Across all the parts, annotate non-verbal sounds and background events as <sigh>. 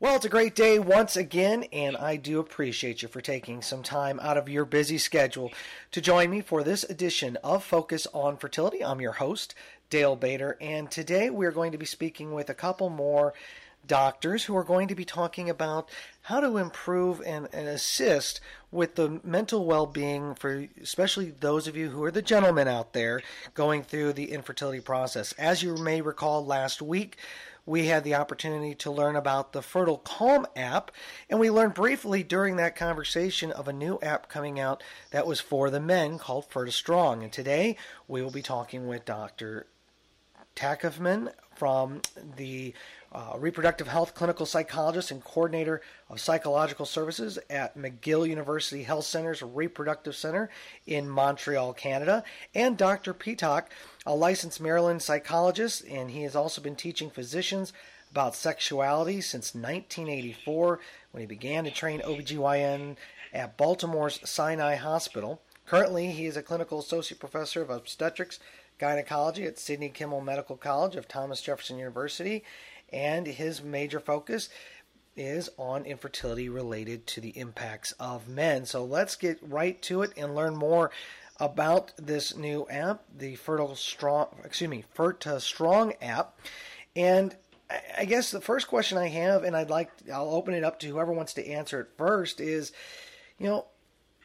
Well, it's a great day once again, and I do appreciate you for taking some time out of your busy schedule to join me for this edition of Focus on Fertility. I'm your host, Dale Bader, and today we're going to be speaking with a couple more doctors who are going to be talking about how to improve and, and assist with the mental well-being for especially those of you who are the gentlemen out there going through the infertility process. As you may recall last week, we had the opportunity to learn about the FertiCalm app, and we learned briefly during that conversation of a new app coming out that was for the men called FertiStrong. And today we will be talking with Dr. Takefman from the uh, reproductive health clinical psychologist and coordinator of psychological services at McGill University Health Center's Reproductive Center in Montreal, Canada, and Dr. Petok, a licensed Maryland psychologist, and he has also been teaching physicians about sexuality since 1984 when he began to train OBGYN at Baltimore's Sinai Hospital. Currently, he is a clinical associate professor of obstetrics gynecology at Sidney Kimmel Medical College of Thomas Jefferson University and his major focus is on infertility related to the impacts of men. So let's get right to it and learn more about this new app, the Fertile Strong, excuse me, FertiStrong app. And I guess the first question I have, and I'd like, I'll open it up to whoever wants to answer it first, is, you know,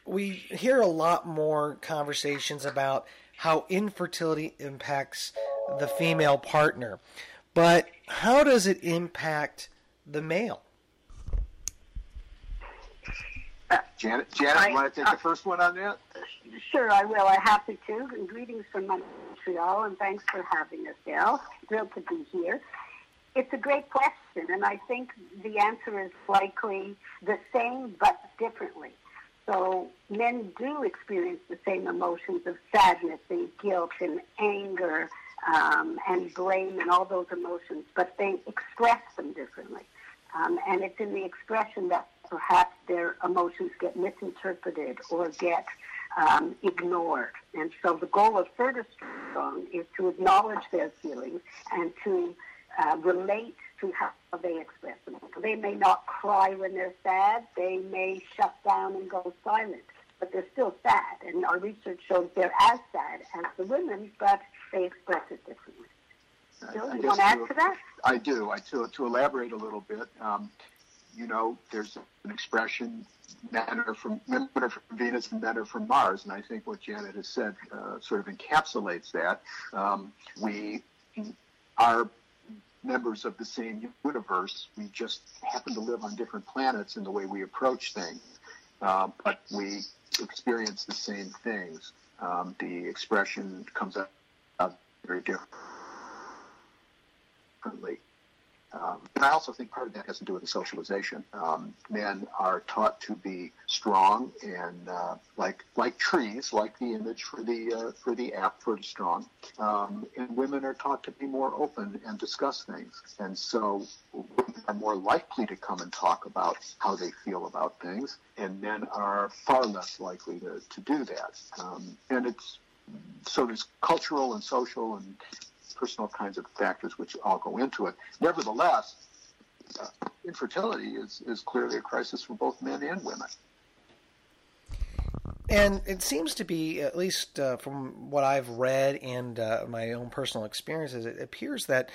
we hear a lot more conversations about how infertility impacts the female partner. But how does it impact the male? Janet, Janet, I, you want to take uh, the first one on that? Sure, I will. I'm happy to. And greetings from Montreal, and thanks for having us, Dale. Thrilled to be here. It's a great question, and I think the answer is likely the same but differently. So men do experience the same emotions of sadness and guilt and anger um, and blame and all those emotions, but they express them differently. Um, and it's in the expression that perhaps their emotions get misinterpreted or get um, ignored. And so the goal of Ferta Strong is to acknowledge their feelings and to uh, relate to how they express them. They may not cry when they're sad. They may shut down and go silent, but they're still sad. And our research shows they're as sad as the women, but they express it differently. Bill, you want to add to that? I do. I to to elaborate a little bit. Um, you know, there's an expression: men are from men are from Venus and men are from Mars, and I think what Janet has said uh, sort of encapsulates that. Um, we are members of the same universe. We just happen to live on different planets in the way we approach things, uh, but we experience the same things. Um, the expression comes out very different differently. Um, and I also think part of that has to do with the socialization. Um, men are taught to be strong and uh, like like trees, like the image for the uh, for the app for the strong. Um, and women are taught to be more open and discuss things. And so women are more likely to come and talk about how they feel about things, and men are far less likely to, to do that. Um, and it's so there's cultural and social and personal kinds of factors which all go into it. Nevertheless, uh, infertility is, is clearly a crisis for both men and women. And it seems to be, at least uh, from what I've read and uh, my own personal experiences, it appears that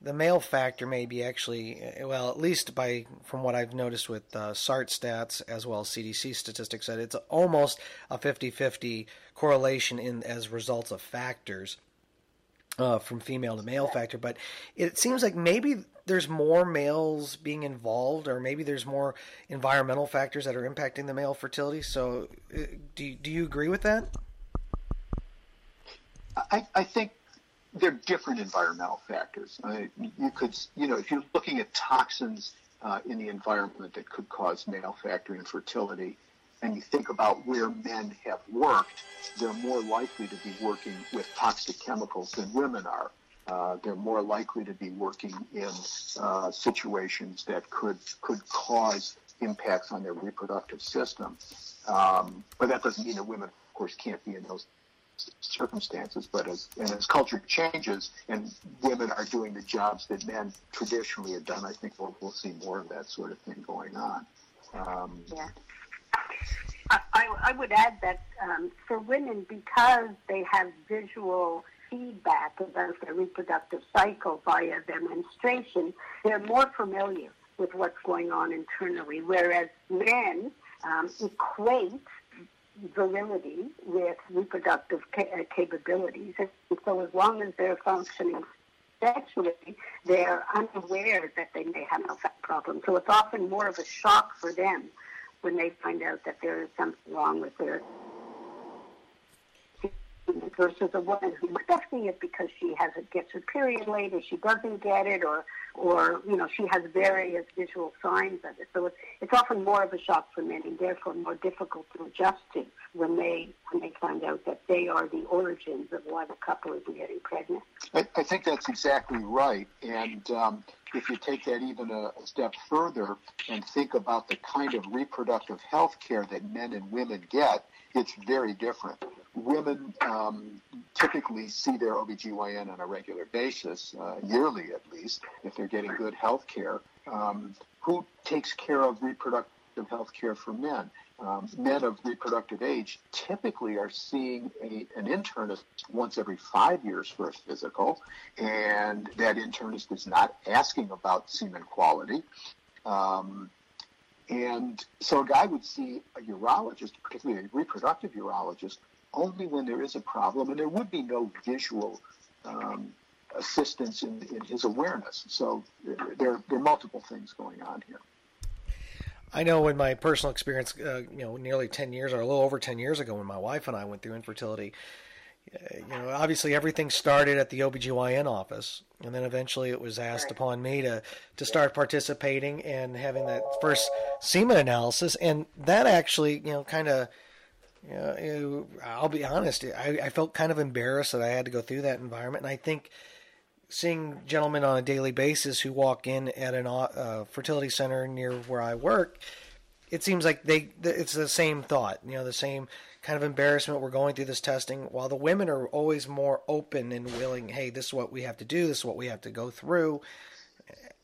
the male factor may be actually, well, at least by from what I've noticed with uh, SART stats as well as CDC statistics, that it's almost a 50-50 correlation in as results of factors uh, from female to male factor. But it seems like maybe there's more males being involved, or maybe there's more environmental factors that are impacting the male fertility. So, uh, do do you agree with that? I, I think they're different environmental factors. I, you could, you know, if you're looking at toxins uh, in the environment that could cause male factor infertility, and you think about where men have worked, they're more likely to be working with toxic chemicals than women are. Uh, they're more likely to be working in uh, situations that could could cause impacts on their reproductive system. Um, but that doesn't mean that women, of course, can't be in those circumstances. But as and as culture changes and women are doing the jobs that men traditionally had done, I think we'll, we'll see more of that sort of thing going on. Um, yeah. I, I would add that um, for women, because they have visual feedback about their reproductive cycle via their menstruation, they're more familiar with what's going on internally, whereas men um, equate virility with reproductive ca- uh, capabilities. And so as long as they're functioning sexually, they're unaware that they may have a problem. So it's often more of a shock for them when they find out that there is something wrong with their versus a woman who's expecting it because she has it gets her period late or she doesn't get it or or you know she has various visual signs of it. So it's it's often more of a shock for men and therefore more difficult to adjust to when they when they find out that they are the origins of why the couple isn't getting pregnant. I, I think that's exactly right, and um, if you take that even a, step further and think about the kind of reproductive health care that men and women get, it's very different women um, typically see their OBGYN on a regular basis, uh, yearly at least, if they're getting good health care. Um, who takes care of reproductive health care for men? Um, men of reproductive age typically are seeing a, an internist once every five years for a physical, and that internist is not asking about semen quality. Um, and so a guy would see a urologist, particularly a reproductive urologist, only when there is a problem, and there would be no visual um, assistance in, in his awareness. So there, there are multiple things going on here. I know in my personal experience, uh, you know, nearly 10 years or a little over 10 years ago when my wife and I went through infertility, uh, you know, obviously everything started at the OBGYN office. And then eventually it was asked upon me to, to start participating and having that first semen analysis. And that actually, you know, kind of – yeah, I'll be honest. I, I felt kind of embarrassed that I had to go through that environment, and I think seeing gentlemen on a daily basis who walk in at a uh, fertility center near where I work, it seems like they it's the same thought. You know, the same kind of embarrassment. We're going through this testing, while the women are always more open and willing. Hey, this is what we have to do. This is what we have to go through.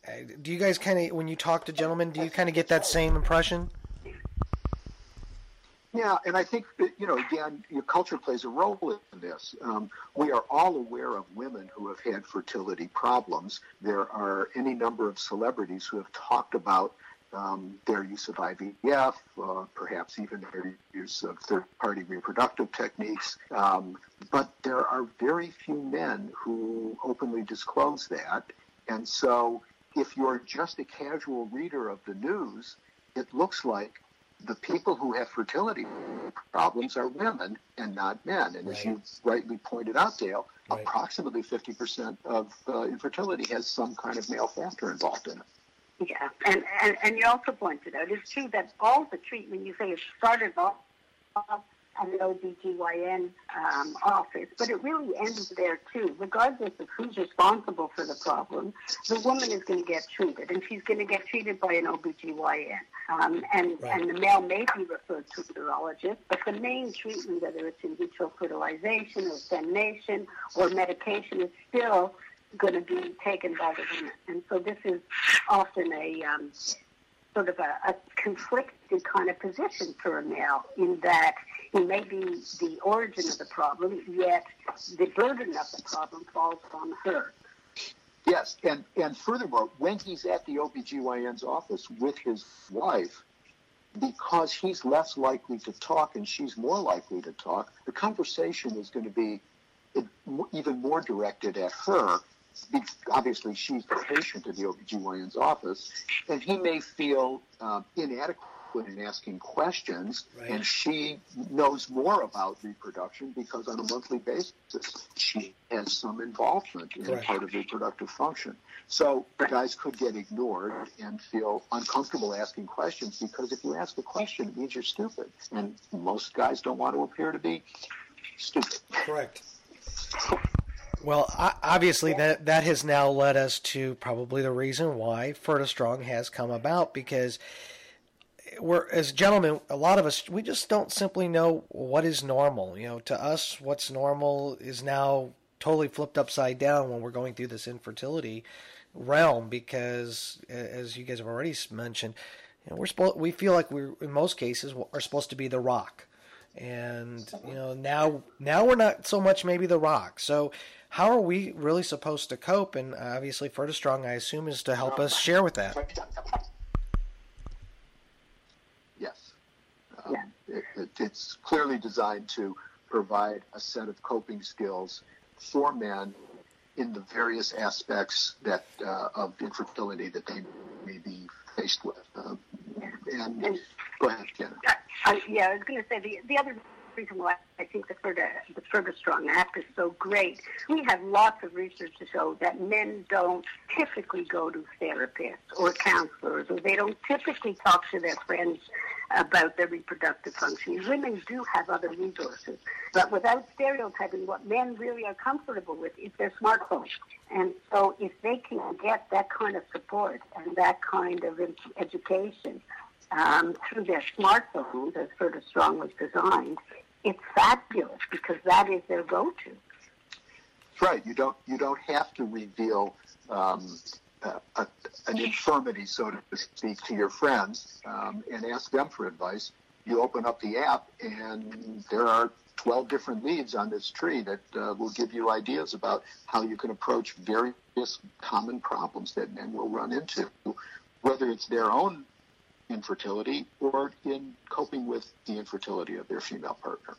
Uh, do you guys kind of, when you talk to gentlemen, do you kind of get that same impression? Yeah, and I think you know, again, your culture plays a role in this. Um, we are all aware of women who have had fertility problems. There are any number of celebrities who have talked about um, their use of IVF, uh, perhaps even their use of third-party reproductive techniques. Um, but there are very few men who openly disclose that. And so if you're just a casual reader of the news, it looks like the people who have fertility problems are women and not men. And right. as you rightly pointed out, Dale, right. approximately 50% of uh, infertility has some kind of male factor involved in it. Yeah, and, and, and you also pointed out it's true that all the treatment you say is started off an OBGYN um, office, but it really ends there too. Regardless of who's responsible for the problem, the woman is going to get treated, and she's going to get treated by an OBGYN. Um, and, right. and the male may be referred to a urologist, but the main treatment, whether it's in vitro fertilization or insemination or medication, is still going to be taken by the woman. And so this is often a um, sort of a, a conflicted kind of position for a male in that may be the origin of the problem, yet the burden of the problem falls on her. Yes, and, and furthermore, when he's at the OBGYN's office with his wife, because he's less likely to talk and she's more likely to talk, the conversation is going to be even more directed at her. Obviously, she's the patient in the OBGYN's office, and he may feel uh, inadequate in asking questions, right. and she knows more about reproduction because on a monthly basis she has some involvement in part of reproductive function. So the guys could get ignored and feel uncomfortable asking questions because if you ask a question, it means you're stupid, and most guys don't want to appear to be stupid. Correct. Well, obviously that that has now led us to probably the reason why Fertistrong has come about because we're as gentlemen, a lot of us we just don't simply know what is normal. You know, to us, what's normal is now totally flipped upside down when we're going through this infertility realm because, as you guys have already mentioned, you know, we're supposed we feel like we're in most cases are supposed to be the rock, and you know now now we're not so much maybe the rock. So how are we really supposed to cope? And obviously, FertiStrong, I assume, is to help us share with that. Yes, um, it, it, it's clearly designed to provide a set of coping skills for men in the various aspects that uh, of infertility that they may be faced with. Uh, and, and, go ahead, Janet. Uh, yeah, I was going to say the the other reason why I think the Ferti, the FertiStrong Act is so great. We have lots of research to show that men don't typically go to therapists or counselors, or they don't typically talk to their friends about their reproductive functioning. Women do have other resources, but without stereotyping, what men really are comfortable with is their smartphone. And so, if they can get that kind of support and that kind of education um, through their smartphones, as FertiStrong was designed, it's fabulous because that is their go-to. Right. You don't you don't have to reveal um, a, an infirmity, so to speak, to your friends um, and ask them for advice. You open up the app, and there are 12 different leads on this tree that uh, will give you ideas about how you can approach various common problems that men will run into, whether it's their own infertility or in coping with the infertility of their female partner.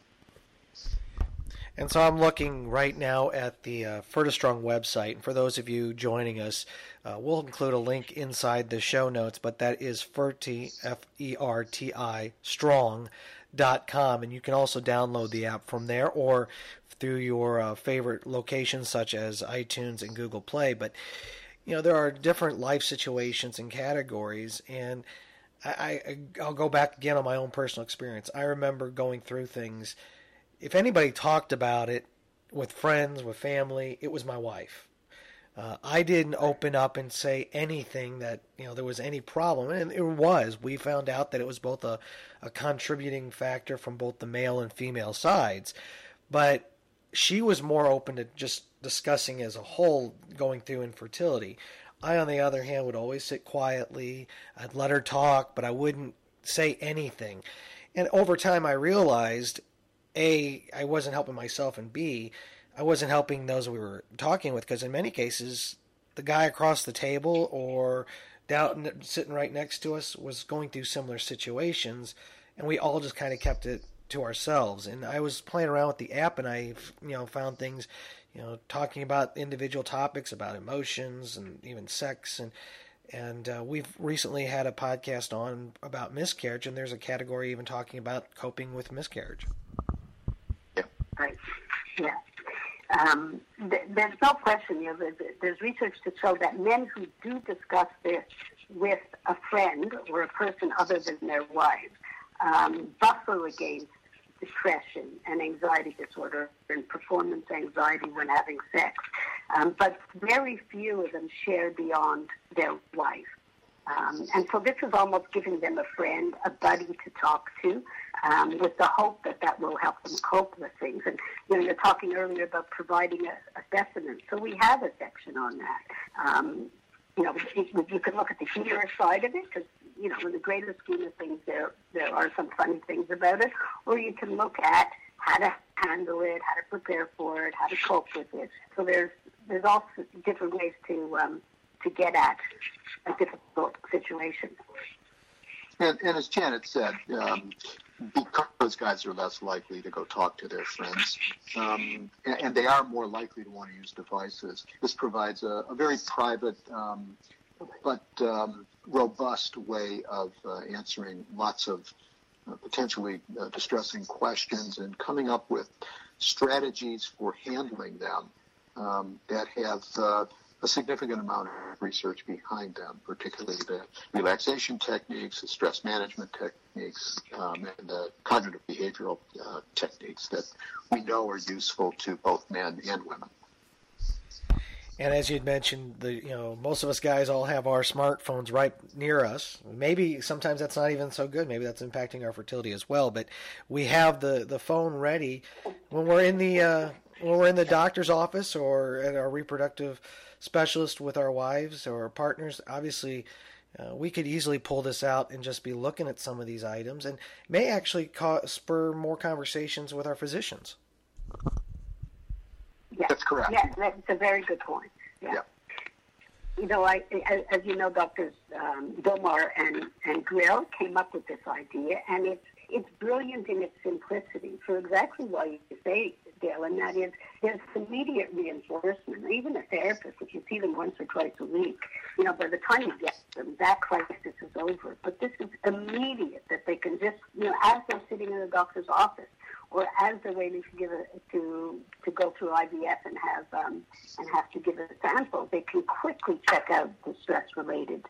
And so I'm looking right now at the uh, Fertistrong website. And for those of you joining us, uh, we'll include a link inside the show notes, but that is Ferti, F E R T I, strong.com. And you can also download the app from there or through your uh, favorite locations such as iTunes and Google Play. But, you know, there are different life situations and categories. And I, I I'll go back again on my own personal experience. I remember going through things. If anybody talked about it with friends, with family, it was my wife. Uh, I didn't open up and say anything that you know there was any problem, and it was. We found out that it was both a, a contributing factor from both the male and female sides, but she was more open to just discussing as a whole going through infertility. I, on the other hand, would always sit quietly. I'd let her talk, but I wouldn't say anything. And over time, I realized A, I wasn't helping myself, and B, I wasn't helping those we were talking with because in many cases, the guy across the table or down sitting right next to us was going through similar situations, and we all just kind of kept it to ourselves. And I was playing around with the app, and I, you know, found things you know, talking about individual topics about emotions and even sex and and uh, we've recently had a podcast on about miscarriage, and there's a category even talking about coping with miscarriage. Yeah. Um, th- there's no question. You know, there's, there's research to show that men who do discuss this with a friend or a person other than their wives um, buffer against depression and anxiety disorder and performance anxiety when having sex. Um, but very few of them share beyond their wife. Um, and so this is almost giving them a friend, a buddy to talk to, um, with the hope that that will help them cope with things. And you know, you're talking earlier about providing a, a specimen, so we have a section on that. Um, you know, you, can look at the humorous side of it because you know, in the greater scheme of things, there there are some funny things about it. Or you can look at how to handle it, how to prepare for it, how to cope with it. So there's there's all different ways to um, to get at a difficult situation. And, and as Janet said, um, because guys are less likely to go talk to their friends, um, and, and, they are more likely to want to use devices. This provides a, a very private um, but um, robust way of uh, answering lots of uh, potentially uh, distressing questions and coming up with strategies for handling them um, that have uh, a significant amount of research behind them, particularly the relaxation techniques, the stress management techniques, um, and the cognitive behavioral uh, techniques that we know are useful to both men and women. And as you'd mentioned, the you know most of us guys all have our smartphones right near us. Maybe sometimes that's not even so good. Maybe that's impacting our fertility as well. But we have the, the phone ready when we're in the uh, when we're in the doctor's office or at our reproductive specialist with our wives or partners. Obviously, uh, we could easily pull this out and just be looking at some of these items, and may actually ca- spur more conversations with our physicians. Yes. That's correct. Yes, that's a very good point. Yeah. Yeah. You know, I, as, as you know, doctors um, Domar and, and Grill came up with this idea, and it's it's brilliant in its simplicity for exactly what you say, Dale, and that is there's immediate reinforcement. Even a therapist, if you see them once or twice a week, you know, by the time you get them, that crisis is over. But this is immediate that they can just, you know, as they're sitting in the doctor's office, or as they're waiting to give it to to go through IVF and have um, and have to give a sample, they can quickly check out the stress related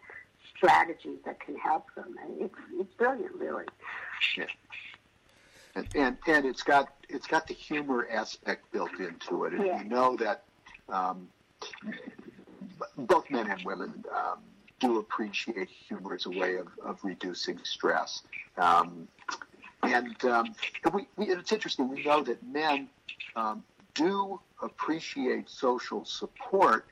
strategies that can help them. And it's it's brilliant, really. Yeah. And, and and it's got it's got the humor aspect built into it, and Yeah. you know that um, both men and women um, do appreciate humor as a way of, of reducing stress. Um, and um, we, we, it's interesting. We know that men um, do appreciate social support,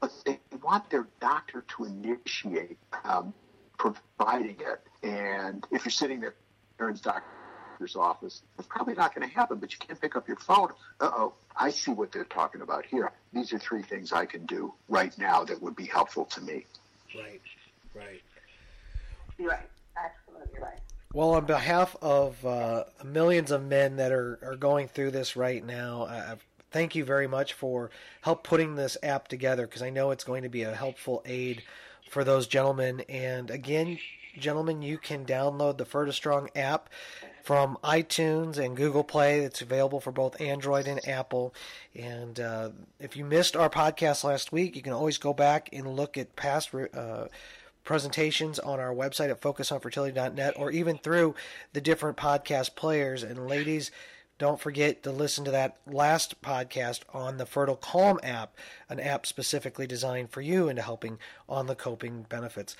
but they want their doctor to initiate um, providing it. And if you're sitting there, Aaron's doctor's office, it's probably not going to happen. But you can't pick up your phone. Uh oh, I see what they're talking about here. These are three things I can do right now that would be helpful to me. Right, right. You're right. Absolutely right. Well, on behalf of uh, millions of men that are, are going through this right now, uh, thank you very much for help putting this app together because I know it's going to be a helpful aid for those gentlemen. And again, gentlemen, you can download the Fertistrong app from iTunes and Google Play. It's available for both Android and Apple. And uh, if you missed our podcast last week, you can always go back and look at past. Uh, presentations on our website at focusonfertility.net or even through the different podcast players. And ladies, don't forget to listen to that last podcast on the FertiCalm app, an app specifically designed for you and helping on the coping benefits.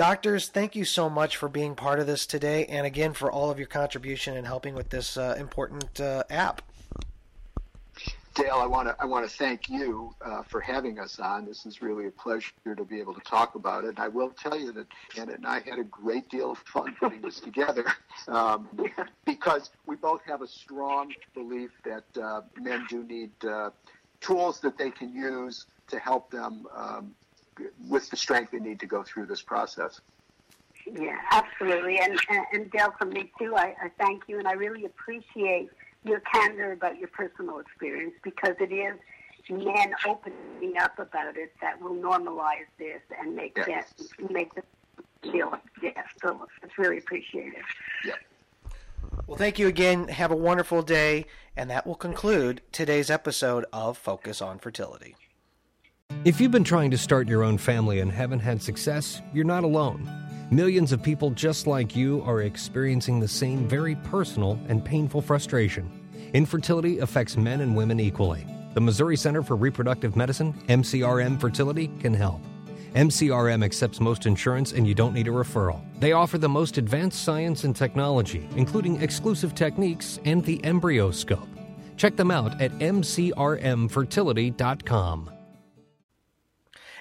Doctors, thank you so much for being part of this today, and again for all of your contribution and helping with this uh, important uh, app. Dale, I want to I want to thank you uh, for having us on. This is really a pleasure to be able to talk about it. And I will tell you that Janet and I had a great deal of fun putting this together <laughs> um, because we both have a strong belief that uh, men do need uh, tools that they can use to help them um, with the strength they need to go through this process. Yeah, absolutely. And, and, and Dale, from me too, I, I thank you, and I really appreciate your candor about your personal experience because it is men opening up about it that will normalize this and make Yes. this make this feel yeah. So it's really appreciated. Yeah. Well, thank you again. Have a wonderful day, and that will conclude today's episode of Focus on Fertility. If you've been trying to start your own family and haven't had success, you're not alone. Millions of people just like you are experiencing the same very personal and painful frustration. Infertility affects men and women equally. The Missouri Center for Reproductive Medicine, MCRM Fertility, can help. MCRM accepts most insurance and you don't need a referral. They offer the most advanced science and technology, including exclusive techniques and the EmbryoScope. Check them out at mcrmfertility.com.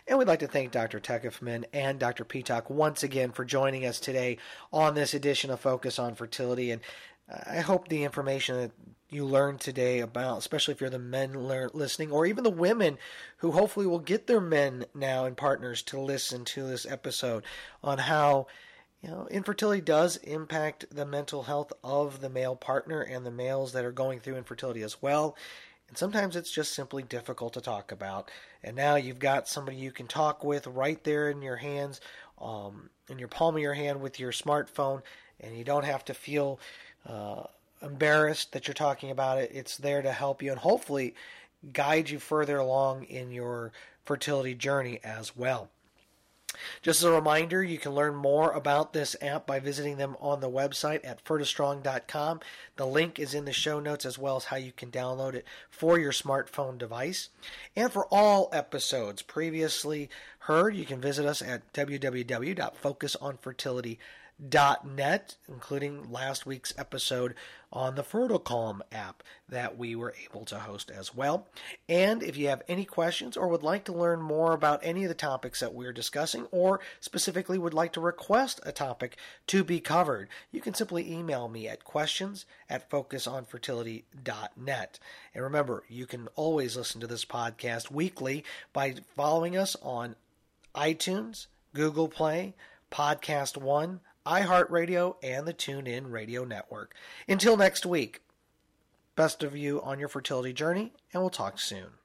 And we'd like to thank Dr. Takefman and Dr. Petok once again for joining us today on this edition of Focus on Fertility. And uh, I hope the information that you learned today about, especially if you're the men listening, or even the women who hopefully will get their men now and partners to listen to this episode on how you know infertility does impact the mental health of the male partner and the males that are going through infertility as well. And sometimes it's just simply difficult to talk about. And now you've got somebody you can talk with right there in your hands, um, in your palm of your hand with your smartphone, and you don't have to feel uh, embarrassed that you're talking about it. It's there to help you and hopefully guide you further along in your fertility journey as well. Just as a reminder, you can learn more about this app by visiting them on the website at fertistrong.com. The link is in the show notes as well as how you can download it for your smartphone device. And for all episodes previously heard, you can visit us at www.focusonfertility.com net, including last week's episode on the FertiCalm app that we were able to host as well. And if you have any questions or would like to learn more about any of the topics that we're discussing, or specifically would like to request a topic to be covered, you can simply email me at questions at focusonfertility.net. And remember, you can always listen to this podcast weekly by following us on iTunes, Google Play, Podcast One, iHeartRadio, and the TuneIn Radio Network. Until next week, best of you on your fertility journey, and we'll talk soon.